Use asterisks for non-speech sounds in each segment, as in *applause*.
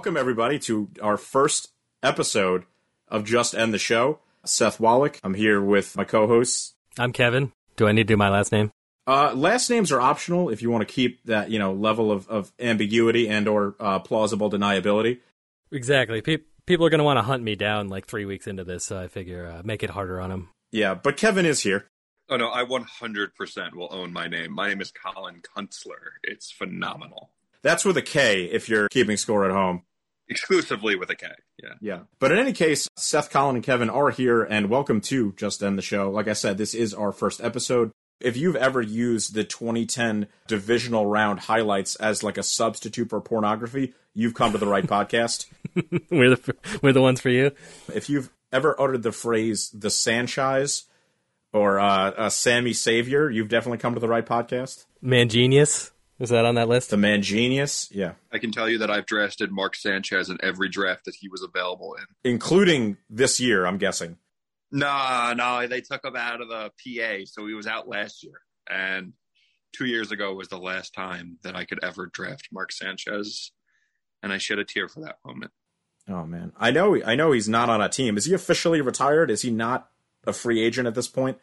Welcome, everybody, to our first episode of Just End the Show. Seth Wallach. I'm here with my co hosts. I'm Kevin. Do I need to do my last name? Uh, last names are optional if you want to keep that you know level of, of ambiguity and or uh, plausible deniability. Exactly. Pe- people are going to want to hunt me down like three weeks into this, so I figure uh, make it harder on them. Yeah, but Kevin is here. Oh no, I 100% will own my name. My name is Colin Kuntzler. It's phenomenal. That's with a K if you're keeping score at home. Exclusively with a K. Yeah. Yeah. But in any case, Seth, Colin, and Kevin are here, and welcome to Just End the Show. Like I said, this is our first episode. If you've ever used the 2010 divisional round highlights as like a substitute for pornography, you've come to the right podcast. *laughs* we're the we're the ones for you. If you've ever uttered the phrase "the Sanchize" or uh, uh, "Sammy Savior," you've definitely come to the right podcast. Mangenius. Is that on that list? The Mangenius, yeah, I can tell you that I've drafted Mark Sanchez in every draft that he was available in. including this year. I'm guessing. No, no, they took him out of the PA, so he was out last year. And two years ago was the last time that I could ever draft Mark Sanchez. And I shed a tear for that moment. Oh man, I know. I know he's not on a team. Is he officially retired? Is he not a free agent at this point?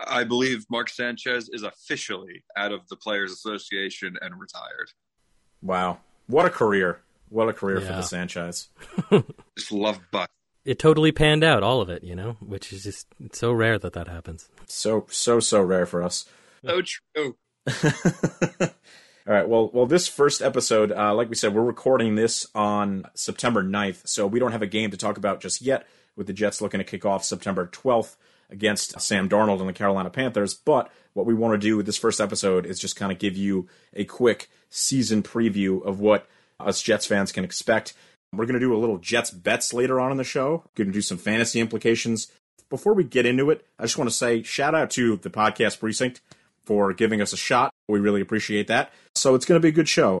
I believe Mark Sanchez is officially out of the Players Association and retired. Wow, what a career! What a career for the Sanchize. *laughs* Just love Buck. It totally panned out, all of it. You know, which is just so rare that that happens. So so so rare for us. So true. *laughs* All right. Well, well, this first episode, uh, like we said, we're recording this on September 9th, so we don't have a game to talk about just yet. With the Jets looking to kick off September 12th against Sam Darnold and the Carolina Panthers, but what we want to do with this first episode is just kind of give you a quick season preview of what us Jets fans can expect. We're going to do a little Jets bets later on in the show. Going to do some fantasy implications. Before we get into it, I just want to say shout out to the podcast precinct for giving us a shot. We really appreciate that. So it's going to be a good show.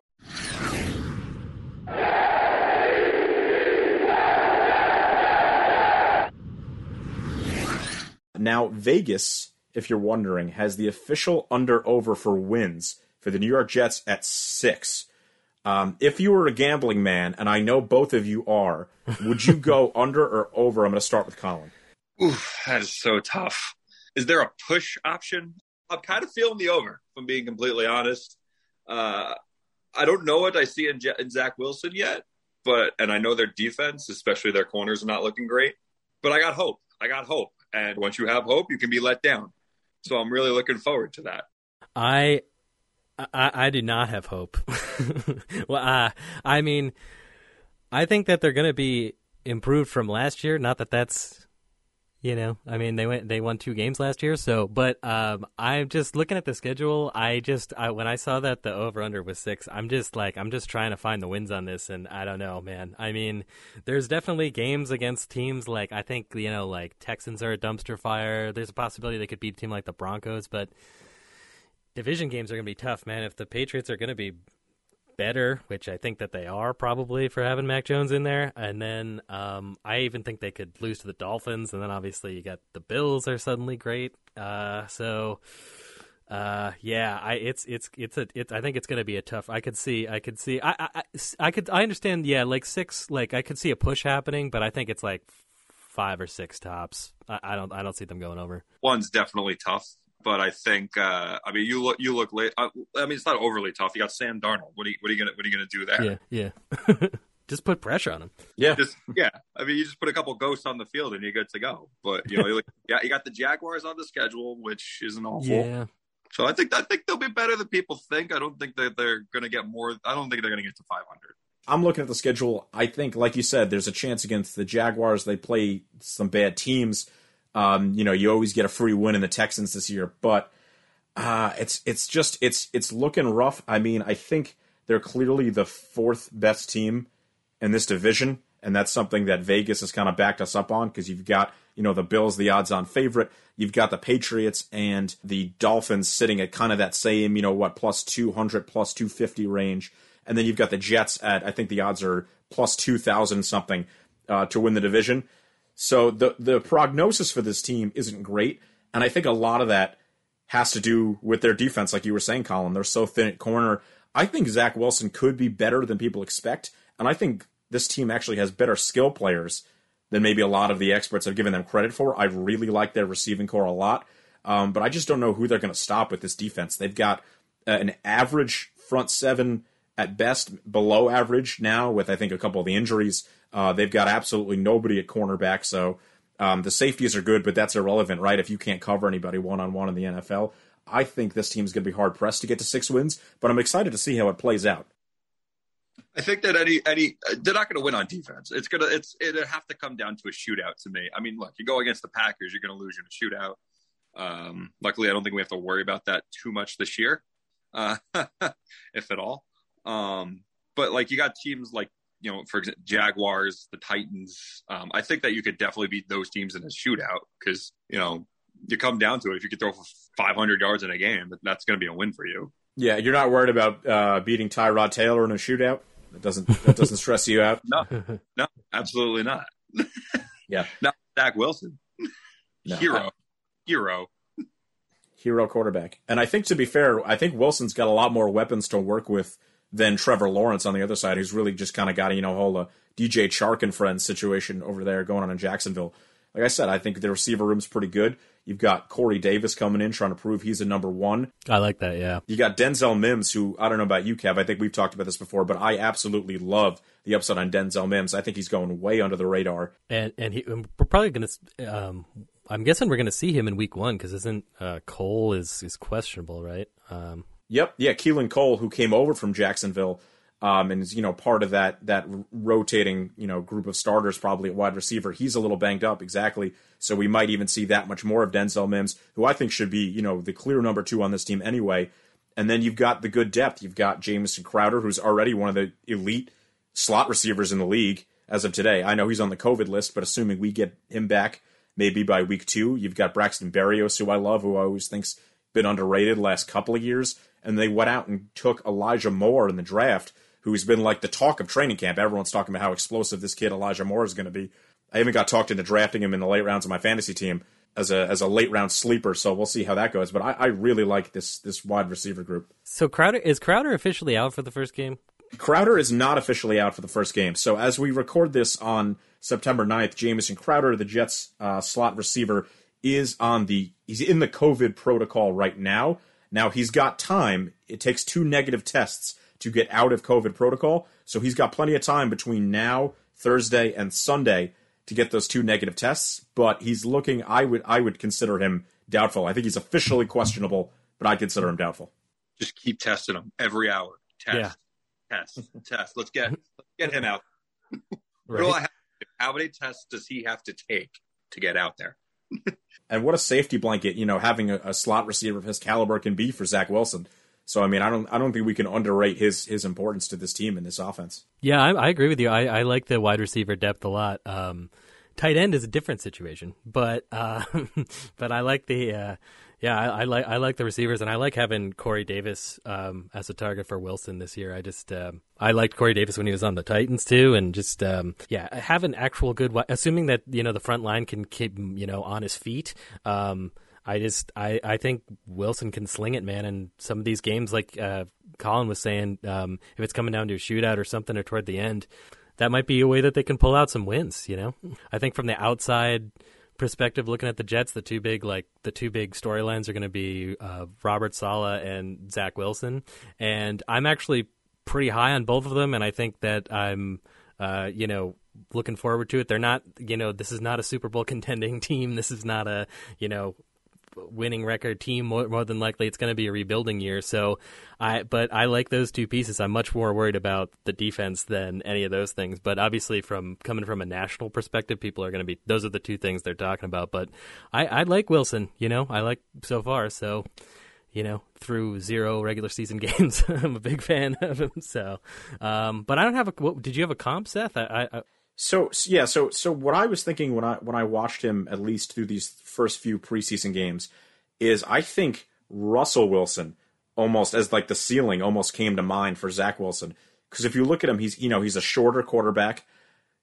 Now, Vegas, if you're wondering, has the official under over for wins for the New York Jets at six. Um, if you were a gambling man, and I know both of you are, would you go *laughs* under or over? I'm going to start with Colin. Oof, that is so tough. Is there a push option? I'm kind of feeling the over, if I'm being completely honest. Uh, I don't know what I see in, J- in Zach Wilson yet, but and I know their defense, especially their corners, are not looking great. But I got hope. I got hope, and once you have hope, you can be let down. So I'm really looking forward to that. I I, I do not have hope. *laughs* well, uh, I mean, I think that they're going to be improved from last year. Not that that's, you know, I mean they went they won two games last year. So, but um, I'm just looking at the schedule. I just I, when I saw that the over under was six, I'm just like I'm just trying to find the wins on this, and I don't know, man. I mean, there's definitely games against teams like I think you know like Texans are a dumpster fire. There's a possibility they could beat a team like the Broncos, but division games are going to be tough, man. If the Patriots are going to be better, which I think that they are probably for having Mac Jones in there, and then um, I even think they could lose to the Dolphins, and then obviously you got the Bills are suddenly great. Uh, so. Uh yeah, I it's it's it's a it's I think it's gonna be a tough. I could see I could see I, I I could I understand yeah like six like I could see a push happening, but I think it's like five or six tops. I, I don't I don't see them going over. One's definitely tough, but I think uh, I mean you look you look late. Uh, I mean it's not overly tough. You got Sam Darnold. What are you what are you gonna what are you gonna do there? Yeah yeah. *laughs* Just put pressure on him. Yeah. just yeah. I mean, you just put a couple ghosts on the field and you're good to go. But you know, like, *laughs* yeah, you got the Jaguars on the schedule, which isn't awful. Yeah. So I think I think they'll be better than people think. I don't think that they're going to get more. I don't think they're going to get to 500. I'm looking at the schedule. I think, like you said, there's a chance against the Jaguars. They play some bad teams. Um, you know, you always get a free win in the Texans this year, but uh, it's it's just it's it's looking rough. I mean, I think they're clearly the fourth best team in this division, and that's something that Vegas has kind of backed us up on because you've got you know the Bills, the odds-on favorite. You've got the Patriots and the Dolphins sitting at kind of that same you know what plus two hundred, plus two fifty range, and then you've got the Jets at I think the odds are plus two thousand something uh, to win the division. So the the prognosis for this team isn't great, and I think a lot of that has to do with their defense, like you were saying, Colin. They're so thin at corner. I think Zach Wilson could be better than people expect, and I think this team actually has better skill players than maybe a lot of the experts have given them credit for. I really like their receiving corps a lot, um, but I just don't know who they're going to stop with this defense. They've got uh, an average front seven at best, below average now, with I think a couple of the injuries. Uh, they've got absolutely nobody at cornerback, so um, the safeties are good, but that's irrelevant, right? If you can't cover anybody one on one in the NFL, I think this team's going to be hard pressed to get to six wins. But I'm excited to see how it plays out. I think that any any they're not going to win on defense. It's gonna it's it'll have to come down to a shootout to me. I mean, look, you go against the Packers, you're going to lose in a shootout. Um, luckily, I don't think we have to worry about that too much this year, uh, *laughs* if at all. Um, but like you got teams like you know, for example, Jaguars, the Titans. Um, I think that you could definitely beat those teams in a shootout because you know you come down to it. If you could throw for 500 yards in a game, that's going to be a win for you. Yeah, you're not worried about uh, beating Tyrod Taylor in a shootout. That doesn't that doesn't stress you out. *laughs* No, no, absolutely not. *laughs* Yeah, not Zach Wilson, No. hero, hero. hero quarterback. And I think to be fair, I think Wilson's got a lot more weapons to work with than Trevor Lawrence on the other side, who's really just kind of got a you know whole uh, DJ Chark and friends situation over there going on in Jacksonville. Like I said, I think the receiver room's pretty good. You've got Corey Davis coming in trying to prove he's a number one. I like that. Yeah. You got Denzel Mims, who I don't know about you, Kev. I think we've talked about this before, but I absolutely love the upside on Denzel Mims. I think he's going way under the radar. And and he, we're probably gonna. Um, I'm guessing we're gonna see him in week one because isn't uh, Cole is is questionable, right? Um, Yep, yeah, Keelan Cole, who came over from Jacksonville, um, and is you know part of that that rotating you know group of starters probably at wide receiver. He's a little banged up, exactly. So we might even see that much more of Denzel Mims, who I think should be you know the clear number two on this team anyway. And then you've got the good depth. You've got Jamison Crowder, who's already one of the elite slot receivers in the league as of today. I know he's on the COVID list, but assuming we get him back maybe by week two, you've got Braxton Berrios, who I love, who I always think's been underrated last couple of years. And they went out and took Elijah Moore in the draft, who's been like the talk of training camp. Everyone's talking about how explosive this kid Elijah Moore is going to be. I even got talked into drafting him in the late rounds of my fantasy team as a as a late round sleeper. So we'll see how that goes. But I, I really like this this wide receiver group. so Crowder is Crowder officially out for the first game? Crowder is not officially out for the first game. So as we record this on September 9th, Jamison Crowder, the Jets uh, slot receiver, is on the he's in the COVID protocol right now. Now he's got time. It takes two negative tests to get out of COVID protocol. So he's got plenty of time between now, Thursday, and Sunday to get those two negative tests. But he's looking I would I would consider him doubtful. I think he's officially questionable, but I consider him doubtful. Just keep testing him every hour. Test, test, test. Let's get let's get him out. *laughs* What do I have? How many tests does he have to take to get out there? *laughs* and what a safety blanket, you know, having a, a slot receiver of his caliber can be for Zach Wilson. So I mean, I don't I don't think we can underrate his his importance to this team and this offense. Yeah, I, I agree with you. I, I like the wide receiver depth a lot. Um, tight end is a different situation, but uh, *laughs* but I like the uh, yeah I, I like I like the receivers and I like having Corey Davis um, as a target for Wilson this year. I just um, I liked Corey Davis when he was on the Titans too, and just um, yeah have an actual good assuming that you know the front line can keep you know on his feet. Um, I just I, I think Wilson can sling it, man. And some of these games, like uh, Colin was saying, um, if it's coming down to a shootout or something, or toward the end, that might be a way that they can pull out some wins. You know, I think from the outside perspective, looking at the Jets, the two big like the two big storylines are going to be uh, Robert Saleh and Zach Wilson, and I'm actually pretty high on both of them, and I think that I'm, uh, you know. Looking forward to it. They're not, you know, this is not a Super Bowl *laughs* contending team. This is not a, you know, winning record team more, more than likely it's going to be a rebuilding year so i but i like those two pieces i'm much more worried about the defense than any of those things but obviously from coming from a national perspective people are going to be those are the two things they're talking about but i i like wilson you know i like so far so you know, through zero regular season *laughs* games. I'm a big fan of him. So, um, but I don't have a. What, did you have a comp, Seth? I, I, So yeah, so so what I was thinking when I when I watched him at least through these first few preseason games is I think Russell Wilson almost as like the ceiling almost came to mind for Zach Wilson because if you look at him, he's you know he's a shorter quarterback.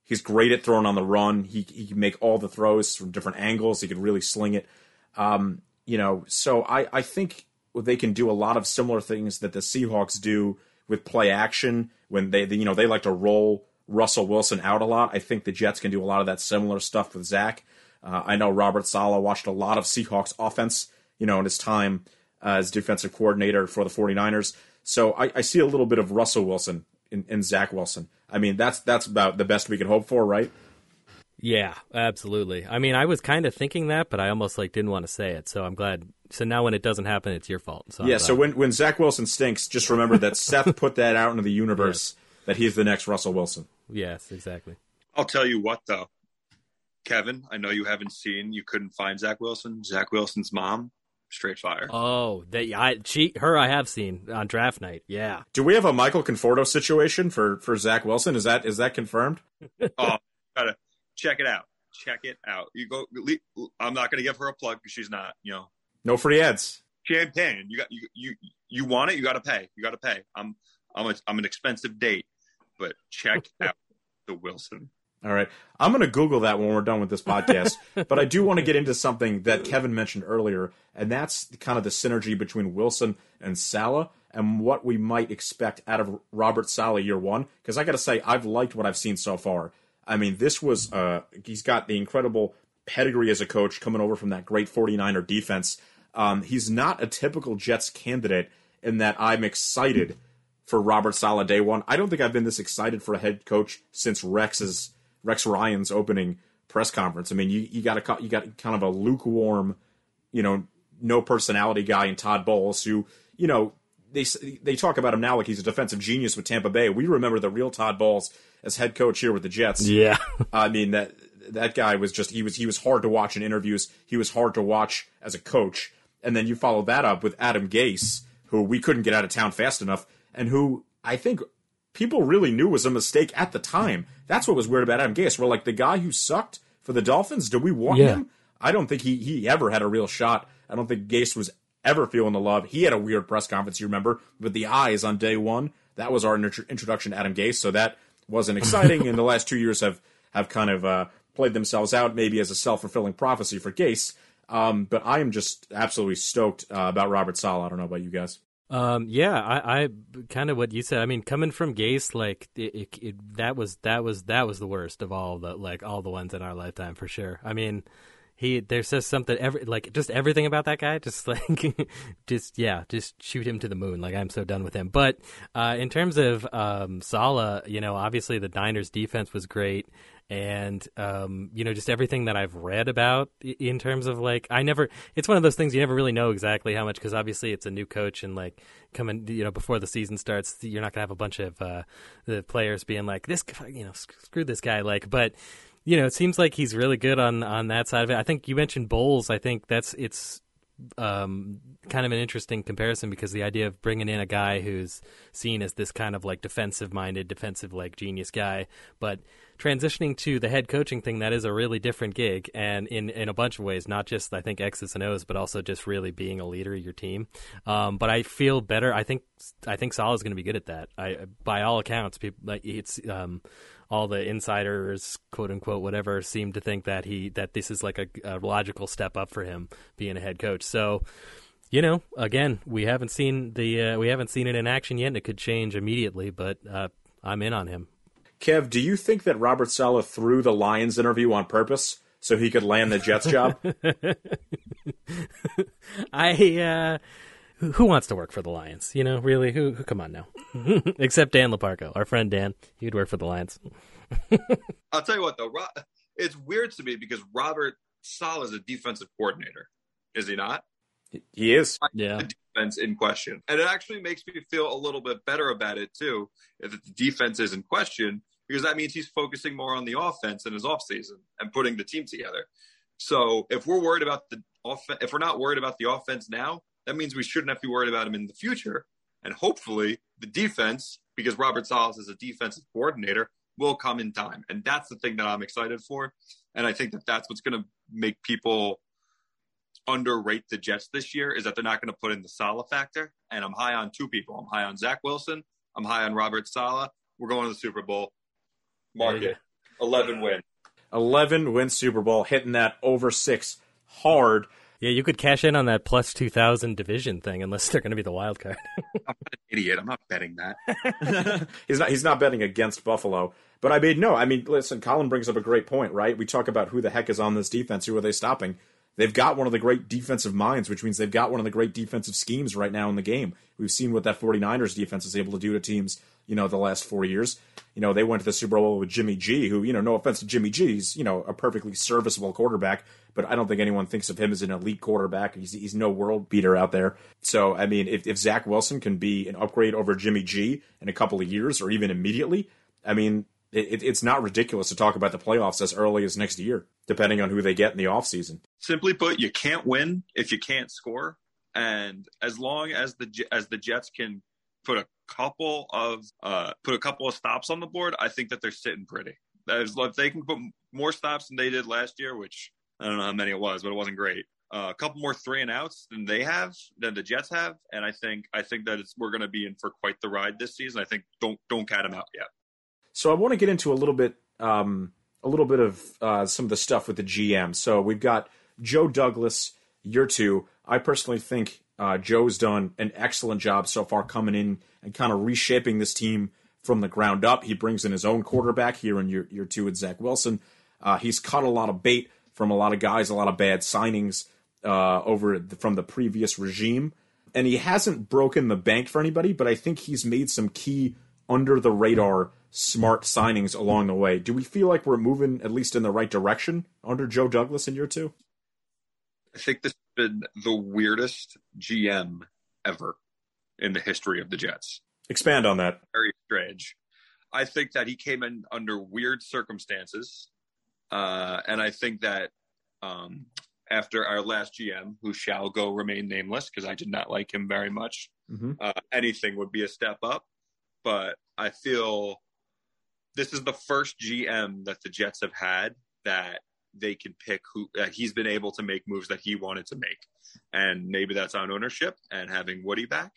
He's great at throwing on the run. He he can make all the throws from different angles. He could really sling it. Um, you know, so I I think they can do a lot of similar things that the Seahawks do with play action when they, they you know they like to roll Russell Wilson out a lot. I think the Jets can do a lot of that similar stuff with Zach. Uh, I know Robert Saleh watched a lot of Seahawks offense, you know, in his time as defensive coordinator for the 49ers. So I, I see a little bit of Russell Wilson in, in Zach Wilson. I mean, that's that's about the best we could hope for, right? yeah, absolutely. I mean, I was kind of thinking that, but I almost like didn't want to say it. So I'm glad. So now when it doesn't happen, it's your fault. So yeah. So when when Zach Wilson stinks, just remember that Seth *laughs* put that out into the universe that he's the next Russell Wilson. Yes, exactly. I'll tell you what, though, Kevin. I know you haven't seen. You couldn't find Zach Wilson. Zach Wilson's mom, straight fire. Oh, they, I, she, her, I have seen on draft night. Yeah. Do we have a Michael Conforto situation for for Zach Wilson? Is that is that confirmed? *laughs* oh, gotta check it out. Check it out. You go. I'm not going to give her a plug because she's not. You know, No free ads. champagne. You got you you you want it. You got to pay. You got to pay. I'm I'm a, I'm an expensive date, but check out the Wilson. All right. I'm going to Google that when we're done with this podcast. *laughs* but I do want to get into something that Kevin mentioned earlier, and that's kind of the synergy between Wilson and Saleh and what we might expect out of Robert Saleh year one. Because I got to say, I've liked what I've seen so far. I mean, this was, uh, he's got the incredible pedigree as a coach coming over from that great 49er defense. Um, he's not a typical Jets candidate in that I'm excited for Robert Saleh day one. I don't think I've been this excited for a head coach since Rex's Rex Ryan's opening press conference. I mean, you you got a you got kind of a lukewarm, you know, no personality guy in Todd Bowles who you know they they talk about him now like he's a defensive genius with Tampa Bay. We remember the real Todd Bowles as head coach here with the Jets. Yeah. *laughs* I mean that that guy was just he was he was hard to watch in interviews. He was hard to watch as a coach. And then you follow that up with Adam Gase, who we couldn't get out of town fast enough, and who I think people really knew was a mistake at the time. That's what was weird about Adam Gase. We're like the guy who sucked for the Dolphins. Do we want Yeah. him? I don't think he he ever had a real shot. I don't think Gase was ever feeling the love. He had a weird press conference, you remember, with the eyes on day one. That was our intro- introduction to Adam Gase. So that wasn't exciting. *laughs* and the last two years have have kind of uh, played themselves out, maybe as a self fulfilling prophecy for Gase. Um, but I am just absolutely stoked uh, about Robert Saleh. I don't know about you guys. Um, yeah, I, I kind of what you said. I mean, coming from Gase, like it, it, it, that was that was that was the worst of all the like all the ones in our lifetime for sure. I mean, he there's just something every like just everything about that guy. *laughs* Just like just yeah, just shoot him to the moon. Like I'm so done with him. But uh, in terms of um, Saleh, you know, obviously the Niners defense was great and um, you know just everything that I've read about in terms of like I never it's one of those things you never really know exactly how much because obviously it's a new coach and like coming you know before the season starts you're not gonna have a bunch of uh, the players being like this you know screw this guy like but you know it seems like he's really good on on that side of it. I think you mentioned Bowles. I think that's it's um, kind of an interesting comparison because the idea of bringing in a guy who's seen as this kind of like defensive minded, defensive like genius guy, but transitioning to the head coaching thing, that is a really different gig, and in in a bunch of ways, not just I think X's and O's, but also just really being a leader of your team. Um, but I feel better. I think I think Saleh's going to be good at that. I by all accounts, people it's. Um, all the insiders, quote unquote, whatever, seem to think that he that this is like a, a logical step up for him being a head coach. So, you know, again, we haven't seen the uh, we haven't seen it in action yet, and it could change immediately. But uh, I'm in on him. Kev, do you think that Robert Saleh threw the Lions interview on purpose so he could land the Jets job? *laughs* I uh, who, who wants to work for the Lions? You know, really? Who? who come on now, *laughs* except Dan Laparco, our friend Dan. He'd work for the Lions. *laughs* I'll tell you what though, Ro- it's weird to me because Robert Saleh is a defensive coordinator, is he not? he is. Yeah. The defense in question, and it actually makes me feel a little bit better about it too. If the defense is in question, because that means he's focusing more on the offense in his offseason and putting the team together. So if we're worried about the off, if we're not worried about the offense now, That means we shouldn't have to be worried about him in the future. And hopefully, the defense, because Robert Saleh's is a defensive coordinator, will come in time. And that's the thing that I'm excited for. And I think that that's what's going to make people underrate the Jets this year is that they're not going to put in the Saleh factor. And I'm high on two people. I'm high on Zach Wilson. I'm high on Robert Saleh. We're going to the Super Bowl. Mark Yeah. it. 11 win. 11 win Super Bowl, hitting that over six hard. Yeah, you could cash in on that plus 2000 division thing unless they're going to be the wild card. *laughs* I'm not an idiot. I'm not betting that. *laughs* he's not he's not betting against Buffalo. But I mean, no, I mean, listen, Colin brings up a great point, right? We talk about who the heck is on this defense, who are they stopping? They've got one of the great defensive minds, which means they've got one of the great defensive schemes right now in the game. We've seen what that 49ers defense is able to do to teams, you know, the last four years. You know, they went to the Super Bowl with Jimmy G, who, you know, no offense to Jimmy G, he's, you know, a perfectly serviceable quarterback, but I don't think anyone thinks of him as an elite quarterback. He's, he's no world beater out there. So, I mean, if, if Zach Wilson can be an upgrade over Jimmy G in a couple of years or even immediately, I mean, it, it's not ridiculous to talk about the playoffs as early as next year, depending on who they get in the offseason. Simply put, you can't win if you can't score. And as long as the as the Jets can put a couple of uh, put a couple of stops on the board, I think that they're sitting pretty. That is, if they can put more stops than they did last year, which I don't know how many it was, but it wasn't great. Uh, a couple more three and outs than they have, than the Jets have, and I think I think that it's we're going to be in for quite the ride this season. I think don't don't cat them out yet. So I want to get into a little bit, um, a little bit of uh, some of the stuff with the GM. So we've got Joe Douglas, year two. I personally think uh, Joe's done an excellent job so far, coming in and kind of reshaping this team from the ground up. He brings in his own quarterback here in year, year two with Zach Wilson. Uh, he's cut a lot of bait from a lot of guys, a lot of bad signings uh, over the, from the previous regime, and he hasn't broken the bank for anybody. But I think he's made some key under the radar smart signings along the way. Do we feel like we're moving at least in the right direction under Joe Douglas in year two? I think this has been the weirdest GM ever in the history of the Jets. Expand on that. Very strange. I think that he came in under weird circumstances. Uh, and I think that um, after our last GM, who shall go remain nameless because I did not like him very much, Mm-hmm. uh, anything would be a step up. But I feel this is the first GM that the Jets have had that they can pick who that he's been able to make moves that he wanted to make, and maybe that's on ownership and having Woody back.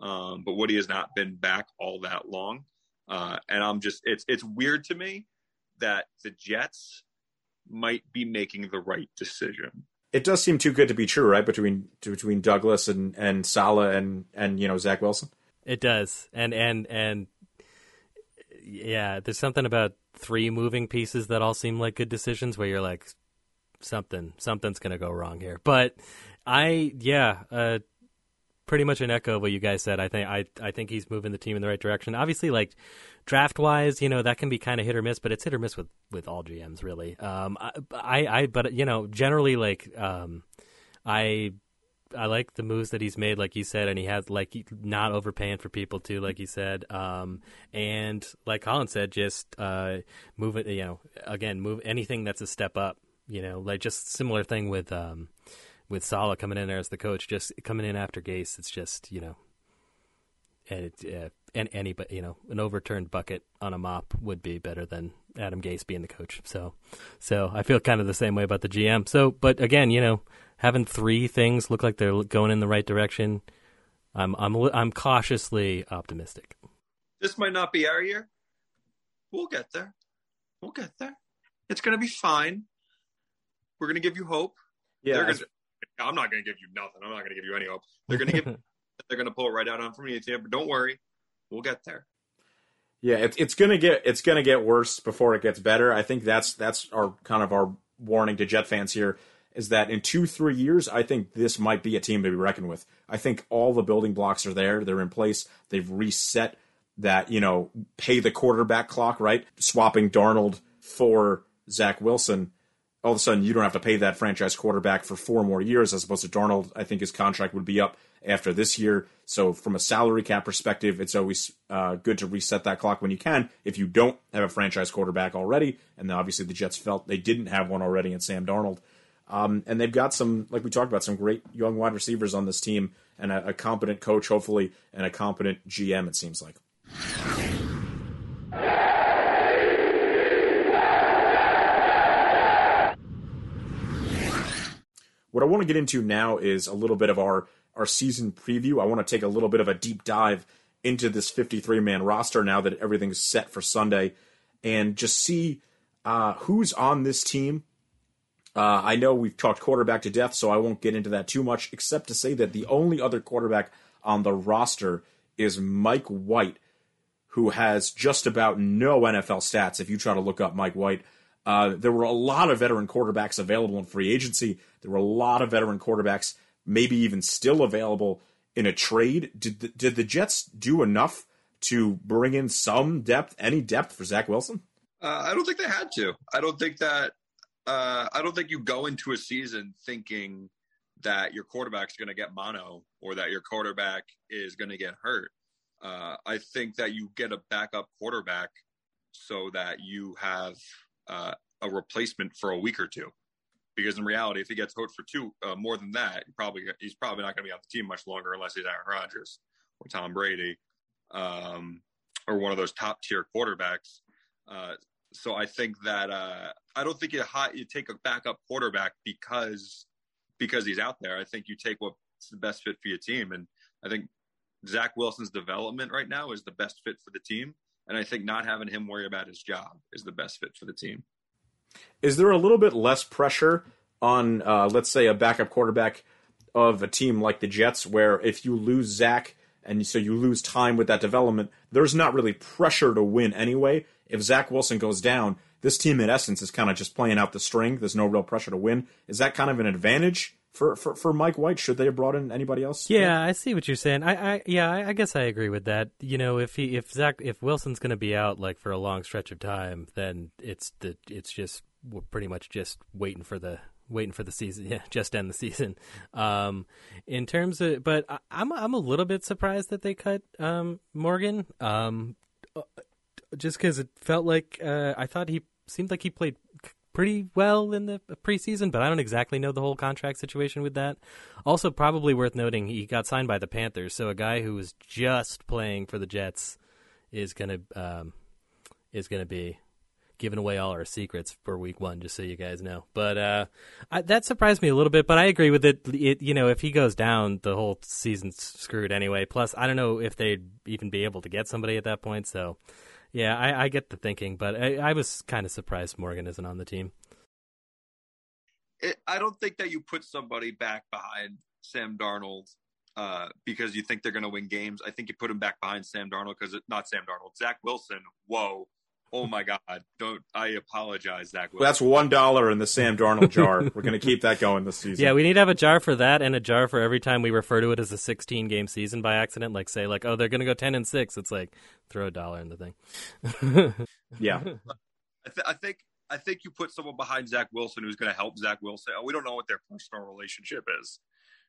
Um, but Woody has not been back all that long, uh, and I'm just it's it's weird to me that the Jets might be making the right decision. It does seem too good to be true, right? Between between Douglas and and Saleh and and you know Zach Wilson. It does, and and and yeah, there's something about three moving pieces that all seem like good decisions. Where you're like, something, something's gonna go wrong here. But I, yeah, uh, pretty much an echo of what you guys said. I think I I think he's moving the team in the right direction. Obviously, like draft wise, you know that can be kind of hit or miss, but it's hit or miss with with all GMs really. Um, I I, I but you know generally like um, I I like the moves that he's made, like you said, and he has like not overpaying for people too, like you said, um, and like Colin said, just uh, move it. You know, again, move anything that's a step up. You know, like just similar thing with um, with Saleh coming in there as the coach, just coming in after Gase. It's just you know, and it, uh, and any but you know, an overturned bucket on a mop would be better than Adam Gase being the coach. So, so I feel kind of the same way about the GM. So, but again, you know, having three things look like they're going in the right direction, I'm I'm I'm cautiously optimistic. This might not be our year. We'll get there. We'll get there. It's going to be fine. We're going to give you hope. They're gonna, I'm not going to give you nothing. I'm not going to give you any hope. They're going to give. *laughs* they're going to pull it right out on from you, but don't worry, we'll get there. Yeah, it's it's gonna get it's gonna get worse before it gets better. I think that's that's our kind of our warning to Jet fans here is that in two three years, I think this might be a team to be reckoned with. I think all the building blocks are there; they're in place. They've reset that you know pay the quarterback clock right, swapping Darnold for Zach Wilson. All of a sudden, you don't have to pay that franchise quarterback for four more years, as opposed to Darnold. I think his contract would be up after this year. So, from a salary cap perspective, it's always uh, good to reset that clock when you can. If you don't have a franchise quarterback already, and obviously the Jets felt they didn't have one already in Sam Darnold, Um, and they've got some, like we talked about, some great young wide receivers on this team, and a, a competent coach, hopefully, and a competent GM. It seems like. What I want to get into now is a little bit of our our season preview. I want to take a little bit of a deep dive into this 53 man roster now that everything's set for Sunday, and just see uh, who's on this team. Uh, I know we've talked quarterback to death, so I won't get into that too much, except to say that the only other quarterback on the roster is Mike White, who has just about no NFL stats. If you try to look up Mike White, uh, there were a lot of veteran quarterbacks available in free agency. There were a lot of veteran quarterbacks, maybe even still available in a trade. Did the, did the Jets do enough to bring in some depth, any depth for Zach Wilson? Uh, I don't think they had to. I don't think that. Uh, I don't think you go into a season thinking that your quarterback's going to get mono or that your quarterback is going to get hurt. Uh, I think that you get a backup quarterback so that you have uh, a replacement for a week or two. Because in reality, if he gets hurt for two uh, more than that, probably he's probably not going to be on the team much longer unless he's Aaron Rodgers or Tom Brady um, or one of those top tier quarterbacks. So I think that uh, I don't think you, hot, you take a backup quarterback because because he's out there. I think you take what's the best fit for your team, and I think Zach Wilson's development right now is the best fit for the team. And I think not having him worry about his job is the best fit for the team. Is there a little bit less pressure on, uh, let's say, a backup quarterback of a team like the Jets, where if you lose Zach and so you lose time with that development, there's not really pressure to win anyway. If Zach Wilson goes down, this team in essence is kind of just playing out the string. There's no real pressure to win. Is that kind of an advantage for, for, for Mike White? Should they have brought in anybody else? Yeah, I see what you're saying. I, I yeah, I, guess I agree with that. You know, if he if Zach if Wilson's going to be out like for a long stretch of time, then it's the it's just we're pretty much just waiting for the waiting for the season. *laughs* Yeah, just end the season. Um, in terms of, but I, I'm I'm a little bit surprised that they cut um Morgan. Um, uh, just because it felt like uh, I thought he seemed like he played pretty well in the preseason, but I don't exactly know the whole contract situation with that. Also, probably worth noting, he got signed by the Panthers, so a guy who was just playing for the Jets is gonna um, is gonna be giving away all our secrets for Week One, just so you guys know. But uh, I, that surprised me a little bit, but I agree with it. it. You know, if he goes down, the whole season's screwed anyway. Plus, I don't know if they'd even be able to get somebody at that point, so. Yeah, I, I get the thinking, but I, I was kind of surprised Morgan isn't on the team. It, I don't think that you put somebody back behind Sam Darnold uh, because you think they're going to win games. I think you put him back behind Sam Darnold because not Sam Darnold, Zach Wilson. Whoa. Oh my God! Don't I apologize, Zach? Wilson. Well, that's one dollar in the Sam Darnold jar. *laughs* We're going to keep that going this season. Yeah, we need to have a jar for that and a jar for every time we refer to it as a 16 game season by accident. Like say, like, oh, they're going to go 10 and six. It's like throw a dollar in the thing. *laughs* yeah. I, th- I think I think you put someone behind Zach Wilson who's going to help Zach Wilson. We don't know what their personal relationship is.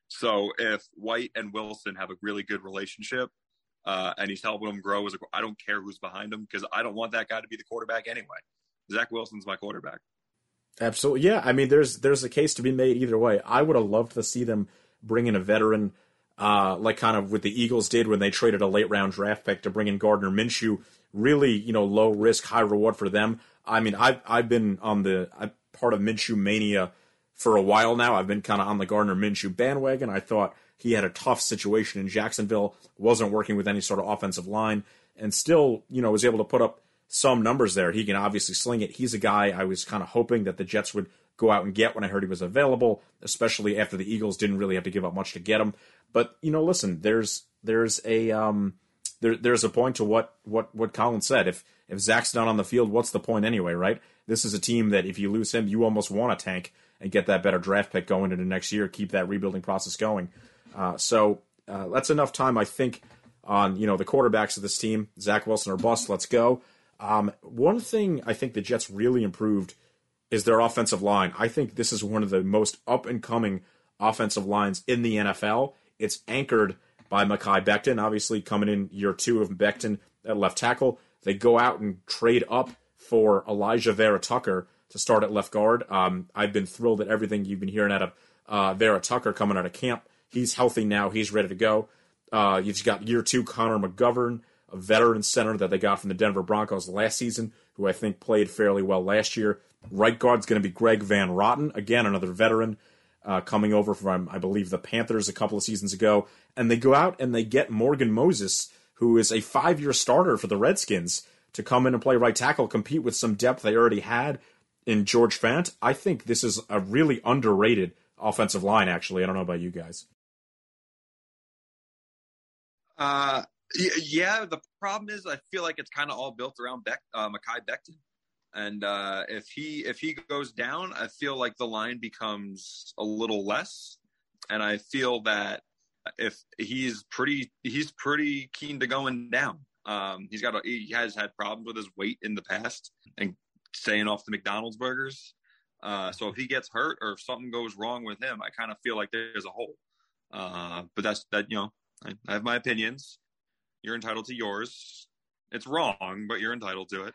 So if White and Wilson have a really good relationship, uh, and he's helping him grow as a, I don't care who's behind him because I don't want that guy to be the quarterback anyway. Zach Wilson's my quarterback. Absolutely, yeah. I mean, there's there's a case to be made either way. I would have loved to see them bring in a veteran, uh, like kind of what the Eagles did when they traded a late round draft pick to bring in Gardner Minshew. Really, you know, low risk, high reward for them. I mean, I've I've been on the I'm part of Minshew mania for a while now. I've been kind of on the Gardner Minshew bandwagon. I thought he had a tough situation in Jacksonville, wasn't working with any sort of offensive line, and still, you know, was able to put up some numbers there. He can obviously sling it. He's a guy I was kind of hoping that the Jets would go out and get when I heard he was available, especially after the Eagles didn't really have to give up much to get him. But you know, listen, there's there's a um, there, there's a point to what what what Colin said. If if Zach's not on the field, what's the point anyway, right? This is a team that if you lose him, you almost want to tank and get that better draft pick going into next year, keep that rebuilding process going. Uh, so uh, that's enough time, I think, on you know the quarterbacks of this team. Zach Wilson or bust. Let's go. Um, one thing I think the Jets really improved is their offensive line. I think this is one of the most up and coming offensive lines in the NFL. It's anchored by Mekhi Becton, obviously coming in year two of Becton at left tackle. They go out and trade up for Alijah Vera Tucker, to start at left guard. Um, I've been thrilled at everything you've been hearing out of uh, Vera Tucker coming out of camp. He's healthy now. He's ready to go. Uh, you've got year two Connor McGovern, a veteran center that they got from the Denver Broncos last season, who I think played fairly well last year. Right guard's going to be Greg Van Roten, again another veteran uh, coming over from I believe the Panthers a couple of seasons ago, and they go out and they get Morgan Moses, who is a five-year starter for the Redskins, to come in and play right tackle, compete with some depth they already had in George Fant. I think this is a really underrated offensive line. Actually, I don't know about you guys. Uh, yeah, the problem is I feel like it's kind of all built around Beck, uh, Mekhi Becton, and uh, if he if he goes down, I feel like the line becomes a little less, and I feel that if he's pretty he's pretty keen to going down. Um, he's got a, he has had problems with his weight in the past and staying off the McDonald's burgers. Uh, so if he gets hurt or if something goes wrong with him, I kind of feel like there's a hole. Uh, but that's that you know I, I have my opinions. You're entitled to yours. It's wrong, but you're entitled to it.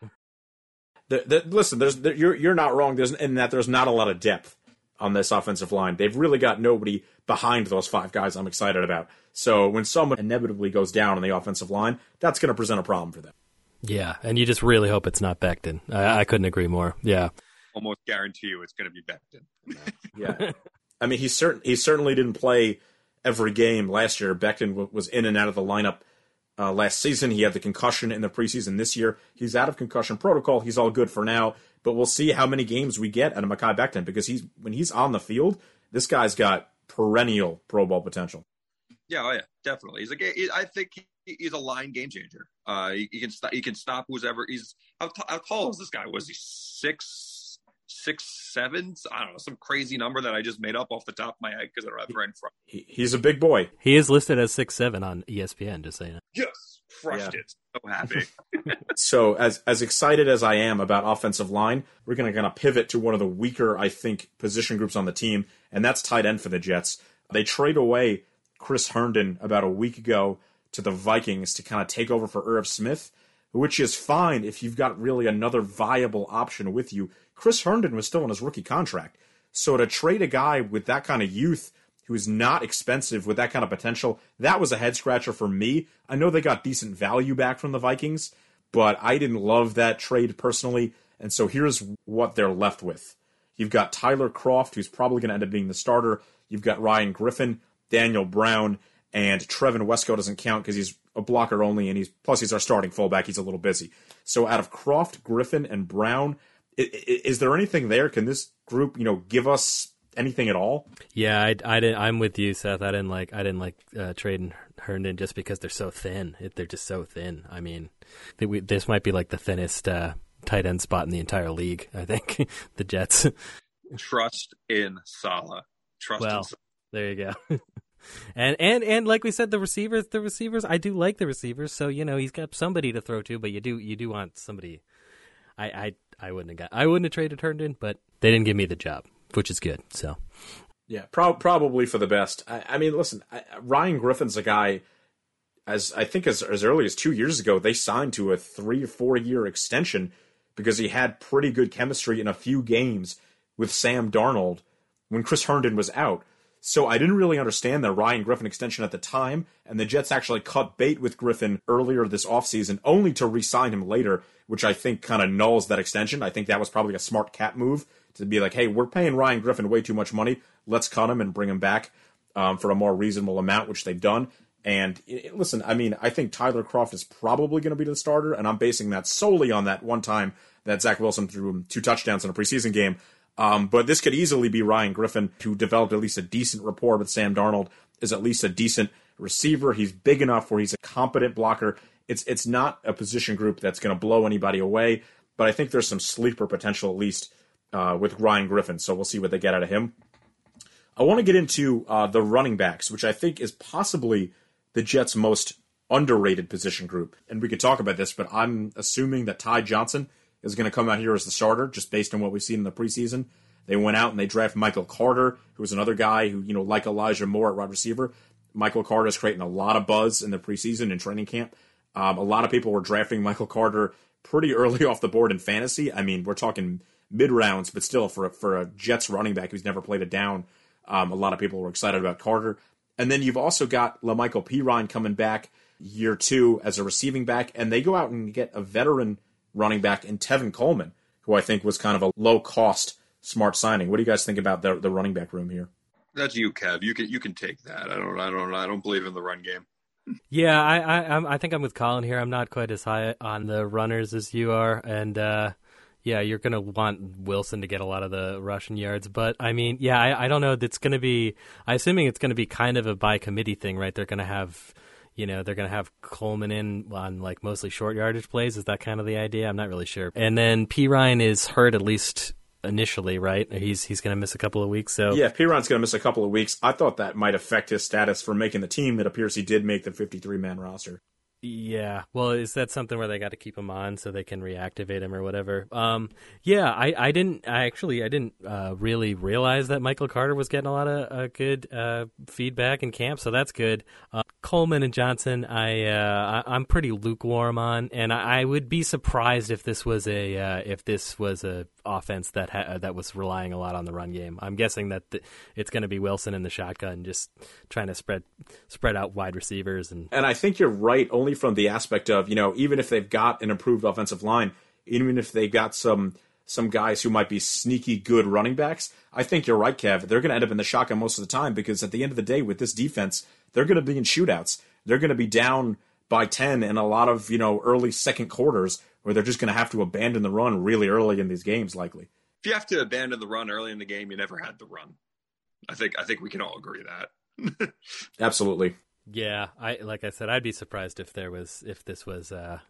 The, the, listen, there's there, you're you're not wrong. There's in that there's not a lot of depth on this offensive line. They've really got nobody behind those five guys. I'm excited about. So when someone inevitably goes down on the offensive line, that's going to present a problem for them. Yeah, and you just really hope it's not Becton. I, I couldn't agree more. Yeah. Almost guarantee you it's going to be Becton. *laughs* Yeah, I mean he certain he certainly didn't play every game last year. Becton w- was in and out of the lineup uh, last season. He had the concussion in the preseason this year. He's out of concussion protocol. He's all good for now. But we'll see how many games we get out of Mekhi Becton because he's when he's on the field, this guy's got perennial Pro Bowl potential. Yeah, oh yeah, definitely. He's a ga- he- I think he's a line game changer. Uh, he, he can stop. He can stop who's ever. He's how, t- how tall is this guy? Was he six, six, seven? I don't know, some crazy number that I just made up off the top of my head because I don't have it right in front. He, he's a big boy. He is listed as six seven on ESPN, just so you. Yes, crushed Yeah. it. So happy. *laughs* *laughs* So as as excited as I am about offensive line, we're going to kind of pivot to one of the weaker, I think, position groups on the team, and that's tight end for the Jets. They trade away Chris Herndon about a week ago to the Vikings to kind of take over for Irv Smith, which is fine if you've got really another viable option with you. Chris Herndon was still on his rookie contract, so to trade a guy with that kind of youth who is not expensive with that kind of potential, that was a head scratcher for me. I know they got decent value back from the Vikings, but I didn't love that trade personally. And so here's what they're left with. You've got Tyler Kroft, who's probably going to end up being the starter. You've got Ryan Griffin, Daniel Brown, and Trevon Wesco doesn't count because he's a blocker only, and he's plus he's our starting fullback. He's a little busy. So out of Kroft, Griffin, and Brown, is there anything there? Can this group, you know, give us anything at all? Yeah, I, I didn't. I'm with you, Seth. I didn't like. I didn't like uh, trading Herndon just because they're so thin. It, they're just so thin. I mean, they, we, this might be like the thinnest uh, tight end spot in the entire league. I think *laughs* the Jets. Trust in Saleh. Trust in Well, Saleh. there you go. *laughs* and and and like we said, the receivers, the receivers. I do like the receivers. So you know, he's got somebody to throw to, but you do you do want somebody. I I I wouldn't have got. I wouldn't have traded Herndon, but they didn't give me the job, which is good. So Yeah, pro- probably for the best. I, I mean, listen, I, Ryan Griffin's a guy. As I think as as early as two years ago, they signed to a three or four year extension because he had pretty good chemistry in a few games with Sam Darnold when Chris Herndon was out. So I didn't really understand the Ryan Griffin extension at the time, and the Jets actually cut bait with Griffin earlier this offseason only to re-sign him later, which I think kind of nulls that extension. I think that was probably a smart cap move to be like, hey, we're paying Ryan Griffin way too much money. Let's cut him and bring him back um, for a more reasonable amount, which they've done. And i- i- listen, I mean, I think Tyler Kroft is probably going to be the starter, and I'm basing that solely on that one time that Zach Wilson threw him two touchdowns in a preseason game. Um, but this could easily be Ryan Griffin, who developed at least a decent rapport with Sam Darnold, is at least a decent receiver. He's big enough where he's a competent blocker. It's it's not a position group that's going to blow anybody away, but I think there's some sleeper potential at least uh, with Ryan Griffin. So we'll see what they get out of him. I want to get into uh, the running backs, which I think is possibly the Jets' most underrated position group. And we could talk about this, but I'm assuming that Ty Johnson is going to come out here as the starter, just based on what we've seen in the preseason. They went out and they drafted Michael Carter, who was another guy who, you know, like Elijah Moore at wide receiver. Michael Carter is creating a lot of buzz in the preseason and training camp. Um, a lot of people were drafting Michael Carter pretty *laughs* early off the board in fantasy. I mean, we're talking mid rounds, but still for a, for a Jets running back who's never played a down, um, a lot of people were excited about Carter. And then you've also got La'Mical Perine coming back year two as a receiving back, and they go out and get a veteran running back in Tevin Coleman, who I think was kind of a low cost smart signing. What do you guys think about the the running back room here? That's you, Kev. You can you can take that. I don't I don't I don't believe in the run game. Yeah, I I I'm- think I'm with Colin here. I'm not quite as high on the runners as you are, and uh, yeah, you're gonna want Wilson to get a lot of the rushing yards. But I mean, yeah, I, I don't know. It's gonna be. I'm assuming it's gonna be kind of a by committee thing, right? They're gonna have. You know, they're going to have Coleman in on like mostly short yardage plays. Is that kind of the idea? I'm not really sure. And then Perine is hurt at least initially, right? He's he's going to miss a couple of weeks. So Yeah, if Perine's going to miss a couple of weeks, I thought that might affect his status for making the team. It appears he did make the 53 man roster. Yeah. Well, is that something where they got to keep him on so they can reactivate him or whatever? Um, yeah, I, I didn't, I actually, I didn't uh, really realize that Michael Carter was getting a lot of uh, good uh, feedback in camp, so that's good. Uh, Coleman and Johnson, I, uh, I, I'm pretty lukewarm on, and I, I would be surprised if this was a, uh, if this was a offense that ha- that was relying a lot on the run game. I'm guessing that th- it's going to be Wilson in the shotgun, just trying to spread spread out wide receivers and And I think you're right only from the aspect of, you know, even if they've got an improved offensive line, even if they've got some some guys who might be sneaky good running backs, I think you're right, Kev. They're going to end up in the shotgun most of the time because at the end of the day, with this defense, they're going to be in shootouts. They're going to be down by 10 in a lot of, you know, early second quarters where they're just going to have to abandon the run really early in these games, likely. If you have to abandon the run early in the game, you never had the run. I think I think we can all agree that. *laughs* Absolutely. Yeah, I like I said, I'd be surprised if there was if this was uh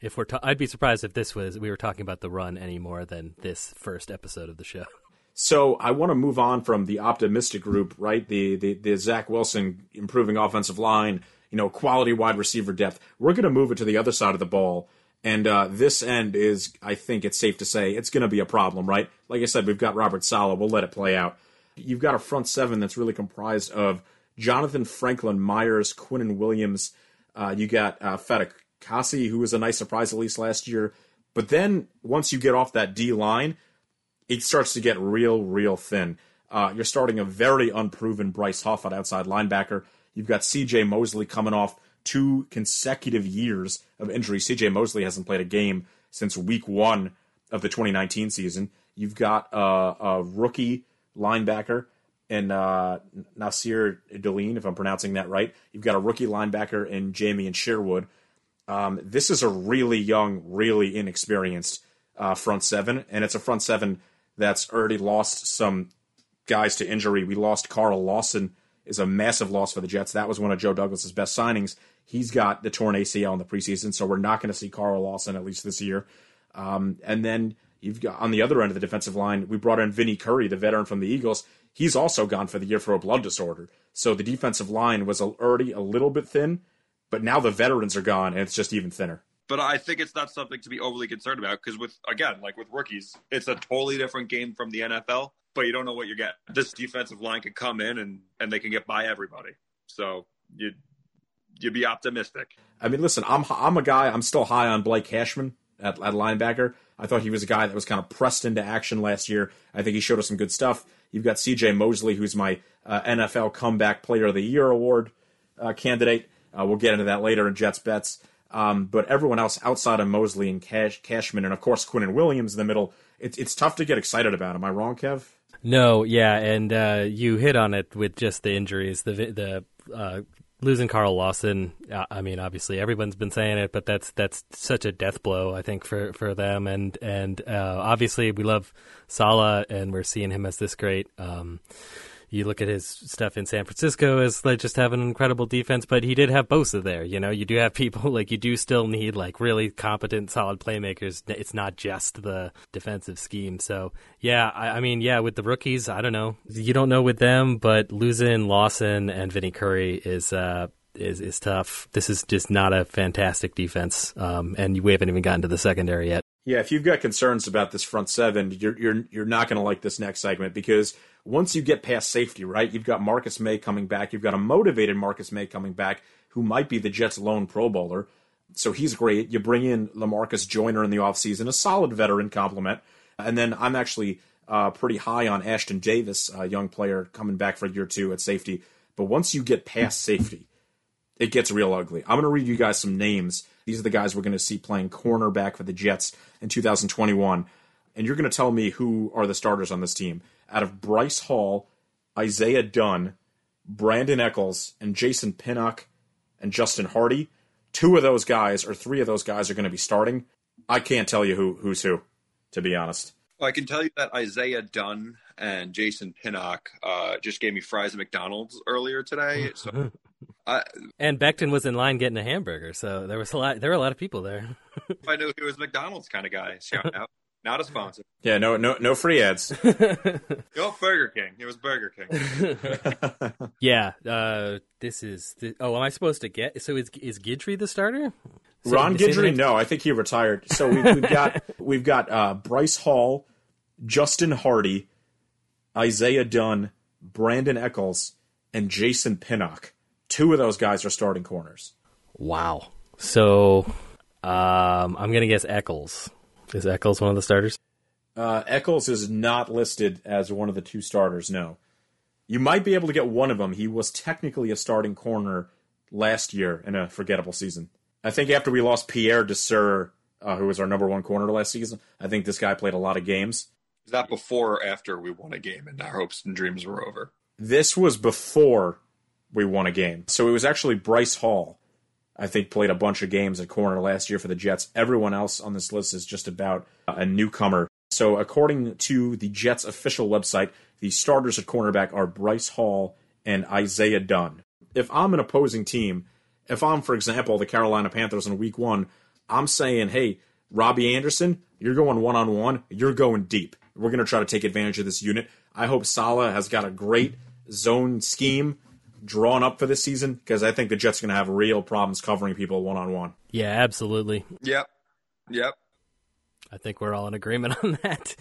if we're ta- I'd be surprised if this was we were talking about the run any more than this first episode of the show. *laughs* So I want to move on from the optimistic group, right? The the the Zach Wilson improving offensive line, you know, quality wide receiver depth. We're going to move it to the other side of the ball, and uh, this end is, I think, it's safe to say, it's going to be a problem, right? Like I said, we've got Robert Saleh. We'll let it play out. You've got a front seven that's really comprised of Jonathan Franklin, Myers, Quinnen Williams. Uh, you got uh, Fatukasi, who was a nice surprise at least last year. But then once you get off that D line, it starts to get real, real thin. Uh, you're starting a very unproven Bryce Huff at outside linebacker. You've got C.J. Mosley coming off two consecutive years of injury. C.J. Mosley hasn't played a game since week one of the 2019 season. You've got uh, a rookie linebacker in uh, Nasir Deline, if I'm pronouncing that right. You've got a rookie linebacker in Jamien Sherwood. Um, this is a really young, really inexperienced uh, front seven, and it's a front seven that's already lost some guys to injury. We lost Carl Lawson is a massive loss for the Jets. That was one of Joe Douglas's best signings. He's got the torn ACL in the preseason, so we're not going to see Carl Lawson at least this year. Um, and then you've got on the other end of the defensive line, we brought in Vinny Curry, the veteran from the Eagles. He's also gone for the year for a blood disorder. So the defensive line was already a little bit thin, but now the veterans are gone, and it's just even thinner. but I think it's not something to be overly concerned about because with again, like with rookies, it's a totally different game from the NFL. But you don't know what you're getting. This defensive line can come in and and they can get by everybody. So you you'd be optimistic. I mean, listen, I'm I'm a guy. I'm still high on Blake Cashman at, at linebacker. I thought he was a guy that was kind of pressed into action last year. I think he showed us some good stuff. You've got C.J. Mosley, who's my uh, NFL Comeback Player of the Year award uh, candidate. Uh, we'll get into that later in Jets bets. Um, but everyone else outside of Mosley and Cash, Cashman, and of course Quinnen Williams in the middle, it's it's tough to get excited about. Am I wrong, Kev? No, yeah, and uh, you hit on it with just the injuries, the the uh, losing Carl Lawson. Uh, I mean, obviously everyone's been saying it, but that's that's such a death blow, I think, for for them. And and uh, obviously we love Saleh, and we're seeing him as this great. Um, you look at his stuff in San Francisco as like just have an incredible defense, but he did have Bosa there. You know, you do have *laughs* people like you do still need like really competent, solid playmakers. It's not just the defensive scheme. So yeah, I, I mean, yeah, with the rookies, I don't know. You don't know with them, but losing Lawson and Vinny Curry is. uh is is tough. This is just not a fantastic defense, um, and we haven't even gotten to the secondary yet. Yeah, if you've got concerns about this front seven, you're you're you're not going to like this next segment because once you get past safety, right? You've got Marcus Maye coming back. You've got a motivated Marcus Maye coming back who might be the Jets' lone Pro Bowler. So he's great. You bring in Lamarcus Joyner in the offseason, a solid veteran complement. And then I'm actually uh, pretty high on Ashtyn Davis, a young player coming back for year two at safety. But once you get past safety, it gets real ugly. I'm going to read you guys some names. These are the guys we're going to see playing cornerback for the Jets in 2021. And you're going to tell me who are the starters on this team. Out of Bryce Hall, Isaiah Dunn, Brandin Echols, and Jason Pinnock and Justin Hardee, two of those guys or three of those guys are going to be starting. I can't tell you who who's who, to be honest. Well, I can tell you that Isaiah Dunn and Jason Pinnock uh, just gave me fries at McDonald's earlier today. So *laughs* I, And Becton was in line getting a hamburger, so there was a lot. There were a lot of people there. *laughs* I knew he was a McDonald's kind of guy. Shout *laughs* out. Not a sponsor. Yeah, no, no, no free ads. *laughs* No, Burger King. It was Burger King. yeah, uh, this is. This, oh, am I supposed to get? So is is Guidry the starter? So- Ron say the Guidry, no, I think he retired. So we've, we've got we've got uh, Bryce Hall, Justin Hardee, Isaiah Dunn, Brandin Echols, and Jason Pinnock. Two of those guys are starting corners. Wow. So, um, I'm gonna guess Echols. Is Echols one of the starters? Uh, Echols is not listed as one of the two starters. No, you might be able to get one of them. He was technically a starting corner last year in a forgettable season. I think after we lost Pierre Desir, uh, who was our number one corner last season, I think this guy played a lot of games. Is that before or after we won a game and our hopes and dreams were over? This was before we won a game. So it was actually Bryce Hall. I think played a bunch of games at corner last year for the Jets. Everyone else on this list is just about a newcomer. So according to the Jets official website, the starters at cornerback are Bryce Hall and Isaiah Dunn. If I'm an opposing team, if I'm, for example, the Carolina Panthers in week one, I'm saying, hey, Robbie Anderson, you're going one on one, you're going deep. We're going to try to take advantage of this unit. I hope Saleh has got a great zone scheme drawn up for this season because I think the Jets are going to have real problems covering people one on one. Yeah, absolutely. Yep. Yep. I think we're all in agreement *laughs* on that.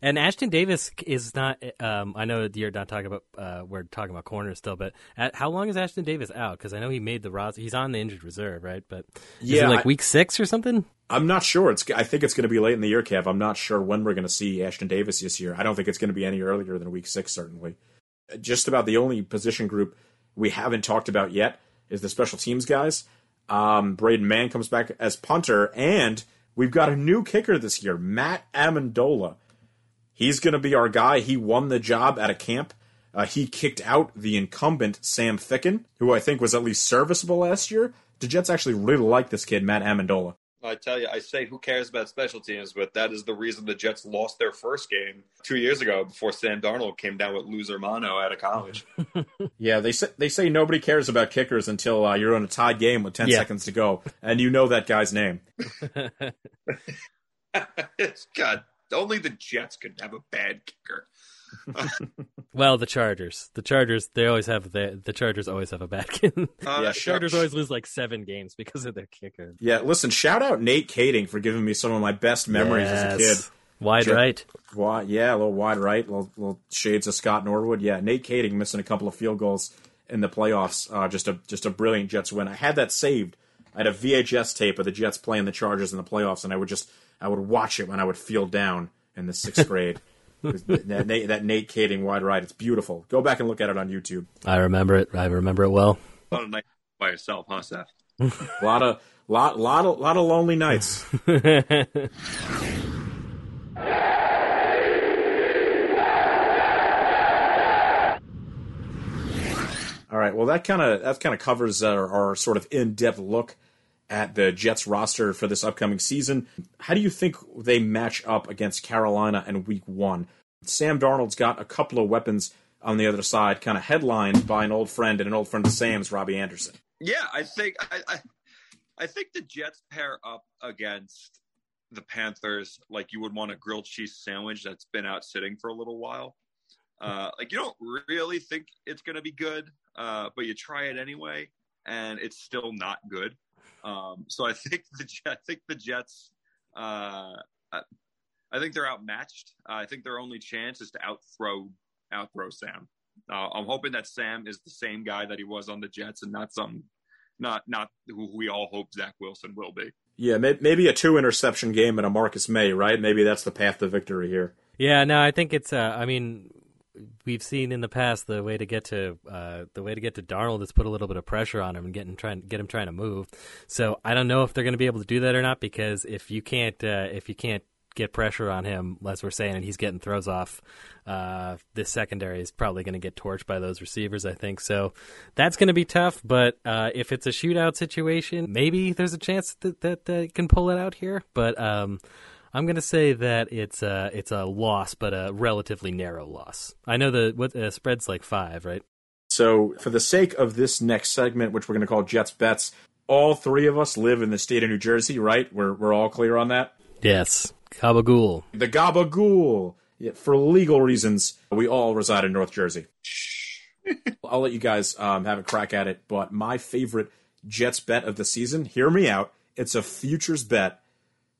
and Ashtyn Davis is not. Um, I know that you're not talking about. Uh, we're talking about corners still, but at, how long is Ashtyn Davis out? Because I know he made the roster. He's on the injured reserve, right? But is Yeah, it like I- week six or something? I'm not sure. It's. I think it's going to be late in the year, Kev. I'm not sure when we're going to see Ashton Davis this year. I don't think it's going to be any earlier than week six, certainly. Just about the only position group we haven't talked about yet is the special teams guys. Um, Braden Mann comes back as punter, and we've got a new kicker this year, Matt Amendola. He's going to be our guy. He won the job at a camp. Uh, he kicked out the incumbent Sam Ficken, who I think was at least serviceable last year. The Jets actually really like this kid, Matt Amendola. I tell you, I say who cares about special teams, but that is the reason the Jets lost their first game two years ago before Sam Darnold came down with loser mono out of college. *laughs* Yeah, they say they say nobody cares about kickers until uh, you're in a tied game with ten Yeah. seconds to go, and you know that guy's name. *laughs* *laughs* it's God. Only the Jets could have a bad kicker. *laughs* Well, the Chargers. The Chargers. They always have the the Chargers always have a bad *laughs* kid. Uh, Yeah, Chargers always lose like seven games because of their kicker. Yeah, listen, shout out Nate Kaeding for giving me some of my best memories as a kid. Wide Jet- right. Wide, yeah, a little wide right, little, little shades of Scott Norwood. Yeah, Nate Kaeding missing a couple of field goals in the playoffs. Uh, just a just a brilliant Jets win. I had that saved. I had a VHS tape of the Jets playing the Chargers in the playoffs, and I would just I would watch it when I would feel down in the sixth *laughs* grade. That, Nate, that Nate Kaeding wide right, it's beautiful. Go back and look at it on YouTube. I remember it. I remember it well. On a night by yourself, huh, Seth? A lot of lot lot of lot of lonely nights. *laughs* All right. Well, that kind of that kind of covers uh, our, our sort of in depth look at the Jets roster for this upcoming season. How do you think they match up against Carolina in Week One? Sam Darnold's got a couple of weapons on the other side, kind of headlined by an old friend and an old friend of Sam's, Robbie Anderson. Yeah, I think I, I, I think the Jets pair up against the Panthers like you would want a grilled cheese sandwich that's been out sitting for a little while. Uh, like you don't really think it's going to be good, uh, but you try it anyway, and it's still not good. Um, so I think the *laughs* I think the Jets. Uh, I, I think they're outmatched. Uh, I think their only chance is to outthrow outthrow Sam. Uh, I'm hoping that Sam is the same guy that he was on the Jets and not some not not who we all hope Zach Wilson will be. Yeah, may- maybe a two interception game and a Marcus Maye, right? Maybe that's the path to victory here. Yeah, no, I think it's. Uh, I mean, we've seen in the past the way to get to uh, the way to get to Darnold is put a little bit of pressure on him and get him trying get him trying to move. So I don't know if they're going to be able to do that or not because if you can't uh, if you can't get pressure on him, as we're saying, and he's getting throws off, uh, this secondary is probably going to get torched by those receivers. I think so. That's going to be tough. But uh, if it's a shootout situation, maybe there's a chance that that, that can pull it out here. But um, I'm going to say that it's a it's a loss, but a relatively narrow loss. I know the what uh, spread's like five, right? So, for the sake of this next segment, which we're going to call Jets Bets, all three of us live in the state of New Jersey, right? We're, we're all clear on that? Yes, Gabagool. The Gabagool. Yeah, for legal reasons, we all reside in North Jersey. I'll let you guys um, have a crack at it, but my favorite Jets bet of the season, hear me out. It's a futures bet.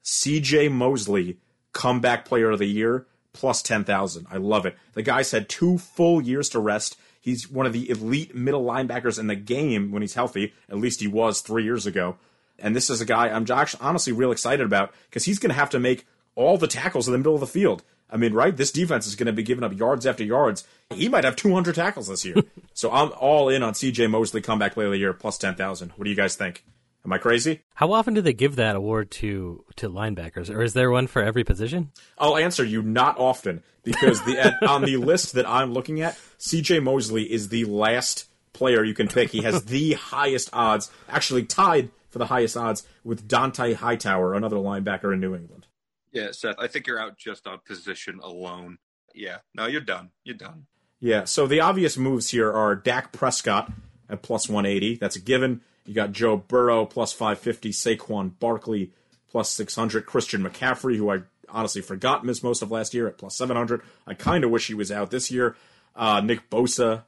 CJ Mosley, comeback player of the year, plus 10,000. I love it. The guy's had two full years to rest. He's one of the elite middle linebackers in the game when he's healthy. At least he was three years ago. And this is a guy I'm actually honestly real excited about because he's going to have to make all the tackles in the middle of the field. I mean, right? This defense is going to be giving up yards after yards. He might have 200 tackles this year. *laughs* so I'm all in on CJ Mosley comeback player of the year plus 10,000. What do you guys think? Am I crazy? How often do they give that award to to linebackers, or is there one for every position? I'll answer you not often because the at, on the *laughs* list that I'm looking at, CJ Mosley is the last player you can pick. He has the *laughs* highest odds, actually tied for the highest odds with Dont'a Hightower, another linebacker in New England. Yeah, Seth, I think you're out just on position alone. Yeah, no, you're done. You're done. Yeah, so the obvious moves here are Dak Prescott at plus 180. That's a given. You got Joe Burrow plus 550, Saquon Barkley plus 600, Christian McCaffrey, who I honestly forgot missed most of last year at plus 700. I kind of wish he was out this year. Uh, Nick Bosa,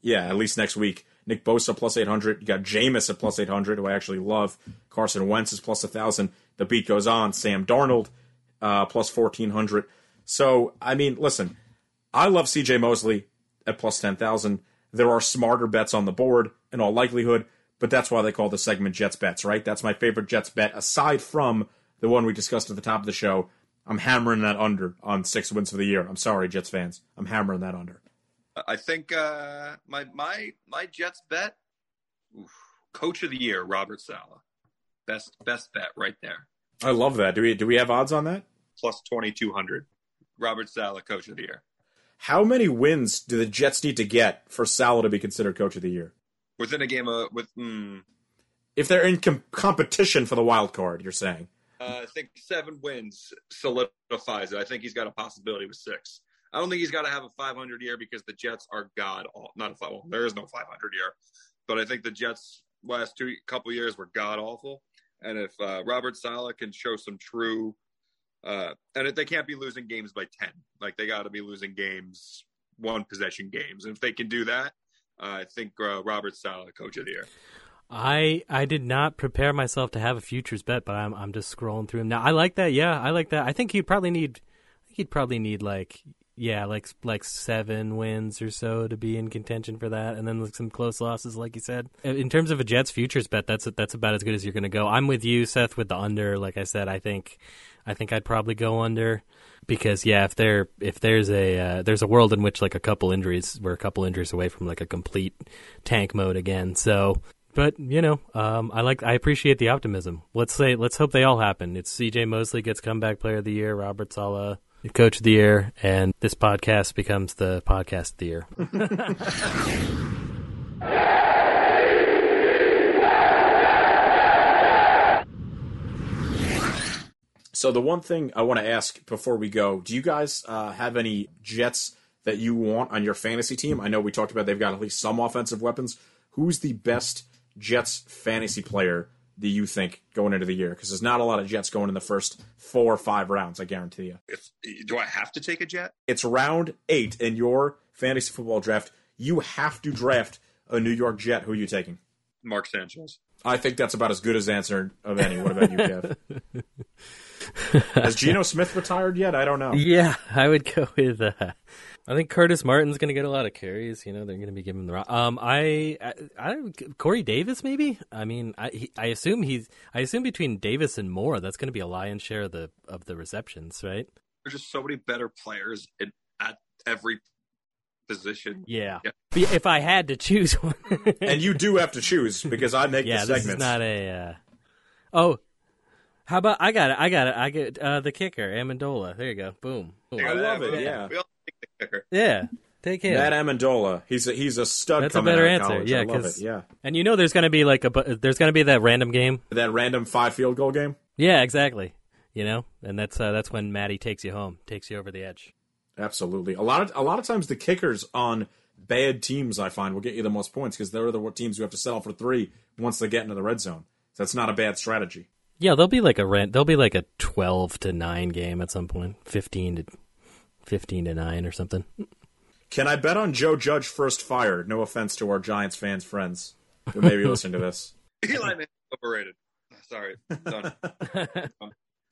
yeah, at least next week. Nick Bosa plus 800. You got Jameis at plus 800, who I actually love. Carson Wentz is plus 1,000. The beat goes on. Sam Darnold uh, plus 1,400. So, I mean, listen, I love CJ Mosley at plus 10,000. There are smarter bets on the board in all likelihood, but that's why they call the segment Jets Bets, right? That's my favorite Jets bet, aside from the one we discussed at the top of the show. I'm hammering that under on six wins for the year. I'm sorry, Jets fans. I'm hammering that under. I think uh, my my my Jets bet, oof, coach of the year, Robert Saleh, best best bet right there, I love that. Do we do we have odds on that? plus twenty two hundred. Robert Saleh, coach of the year, How many wins do the Jets need to get for Saleh to be considered coach of the year? Within a game of with mm, If they're in com- competition for the wild card, you're saying. uh, I think seven wins solidifies it. I think he's got a possibility with six. I don't think he's got to have a 500 year because the Jets are god all. Not a five. Well, there is no 500 year, but I think the Jets last two couple years were god awful. And if uh, Robert Saleh can show some true, uh, and if they can't be losing games by 10, like they got to be losing games one possession games. And if they can do that, I think uh, Robert Saleh, coach of the year. I I did not prepare myself to have a futures bet, but I'm I'm just scrolling through them now. I like that. Yeah, I like that. I think he'd probably need. He'd probably need like yeah, like like seven wins or so to be in contention for that, and then like some close losses, like you said. In terms of a Jets futures bet, that's that's about as good as you're going to go. I'm with you, Seth, with the under. Like I said, I think I think I'd probably go under because yeah, if there if there's a uh, there's a world in which like a couple injuries, we're a couple injuries away from like a complete tank mode again. So but you know, um, I like I appreciate the optimism. Let's say let's hope they all happen. It's C.J. Mosley gets comeback player of the year, Robert Saleh coach of the year, and this podcast becomes the podcast of the year. *laughs* So the one thing I want to ask before we go, do you guys uh, have any Jets that you want on your fantasy team? I know we talked about they've got at least some offensive weapons. Who's the best Jets fantasy player that you think going into the year? Because there's not a lot of Jets going in the first four or five rounds. I guarantee you. If, do I have to take a Jet? It's round eight in your fantasy football draft. You have to draft a New York Jet. Who are you taking? Mark Sanchez. I think that's about as good as answer of any. What about you, Kev? *laughs* Has Geno Smith retired yet? I don't know. yeah, I would go with uh, I think Curtis Martin's going to get a lot of carries. You know, they're going to be giving him the rock. Um, I, I, I, Corey Davis maybe. I mean, I, he, I assume he's. I assume between Davis and Moore, that's going to be a lion's share of the of the receptions, right? There's just so many better players in, at every position. Yeah. Yeah. If I had to choose *laughs* one, And you do have to choose because I make yeah, the this is not a. Uh... Oh, how about I got it? I got it. I get uh, the kicker, Amendola. There you go. Boom. Boom. I love it, We yeah. We all take the kicker. Yeah, take care. Matt Amendola. He's a, he's a stud. That's a better out of answer. college. Yeah, I love 'cause- it. Yeah, And you know, there's going to be like a bu- there's going to be that random game. that random five field goal game. Yeah, exactly. You know, and that's uh, that's when Maddie takes you home, takes you over the edge. Absolutely. A lot of a lot of times the kickers on bad teams I find will get you the most points because they're the teams who have to settle for three once they get into the red zone. So that's not a bad strategy. Yeah, there'll be like a rent. There'll be like a twelve to nine game at some point, fifteen to fifteen to nine or something. Can I bet on Joe Judge first fire? No offense to our Giants fans friends who may be listening to this. *laughs* Eli Manning overrated. Sorry, done. *laughs*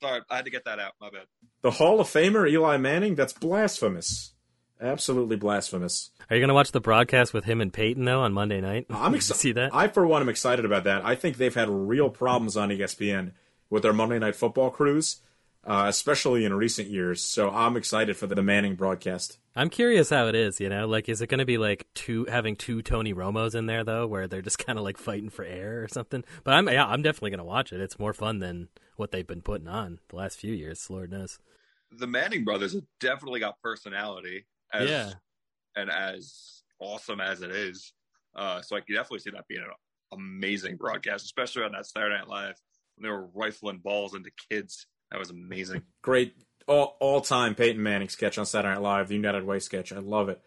Sorry, I had to get that out. My bad. The Hall of Famer Eli Manning. That's blasphemous. Absolutely blasphemous. Are you going to watch the broadcast with him and Peyton though on Monday night? I'm excited. See that? I, for one, am excited about that. I think they've had real problems on ESPN with their Monday Night Football crews, uh, especially in recent years. So I'm excited for the Manning broadcast. I'm curious how it is. You know, like is it going to be like two having two Tony Romos in there though, where they're just *laughs* kind of like fighting for air or something? But I'm yeah, I'm definitely going to watch it. It's more fun than what they've been putting on the last few years. Lord knows. The Manning brothers have definitely got personality. As, Yeah. And as awesome as it is, uh, so I can definitely see that being an amazing broadcast, especially on that Saturday Night Live when they were rifling balls into kids. That was amazing. *laughs* Great all all time Peyton Manning sketch on Saturday Night Live, the United Way sketch. I love it.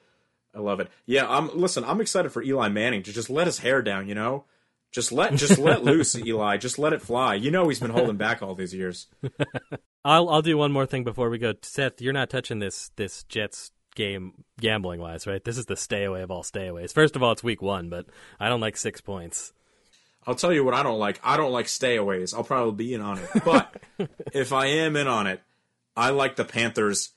I love it. Yeah, I'm listen, I'm excited for Eli Manning to just let his hair down, you know? Just let just let *laughs* loose, Eli. Just let it fly. You know he's been holding back all these years. *laughs* I'll I'll do one more thing before we go. Seth, you're not touching this this Jets game gambling wise, right? This is the stay away of all stay aways. First of all, it's week one, but I don't like six points. I'll tell you what I don't like. I don't like stayaways. I'll probably be in on it. But *laughs* if I am in on it, I like the Panthers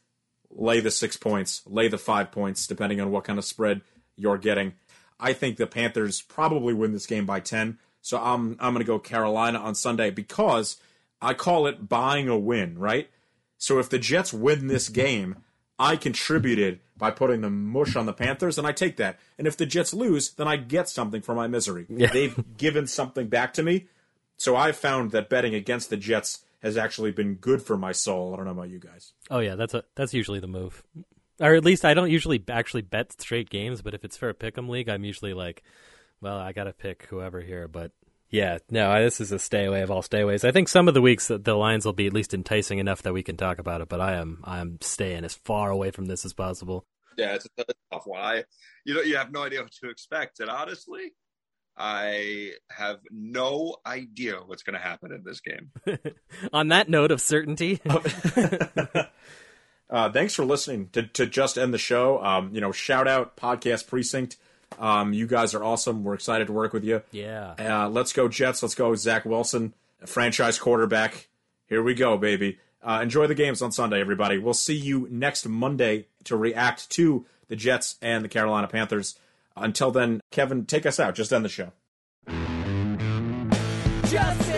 lay the six points, lay the five points, depending on what kind of spread you're getting. I think the Panthers probably win this game by ten. So I'm I'm gonna go Carolina on Sunday because I call it buying a win, right? So if the Jets win this game, I contributed by putting the mush on the Panthers, and I take that. And if the Jets lose, then I get something for my misery. *laughs* They've given something back to me. So I've found that betting against the Jets has actually been good for my soul. I don't know about you guys. Oh yeah, that's a that's usually the move. Or at least I don't usually actually bet straight games, but if it's for a pick'em league, I'm usually like, well, I got to pick whoever here. But yeah, no, this is a stay away of all stayaways. I think some of the weeks that the lines will be at least enticing enough that we can talk about it. But I am I'm staying as far away from this as possible. Yeah, it's a, it's a tough one. I, you know, you have no idea what to expect, and honestly, I have no idea what's going to happen in this game. *laughs* On that note of certainty, *laughs* Uh, thanks for listening to, to just end the show. Um, you know, shout out podcast precinct. Um, you guys are awesome. We're excited to work with you. yeah. Uh, let's go Jets. Let's go Zach Wilson, franchise quarterback. Here we go, baby. Uh, enjoy the games on Sunday, everybody. We'll see you next Monday to react to the Jets and the Carolina Panthers. Until then, Kevin, take us out. Just end the show. Just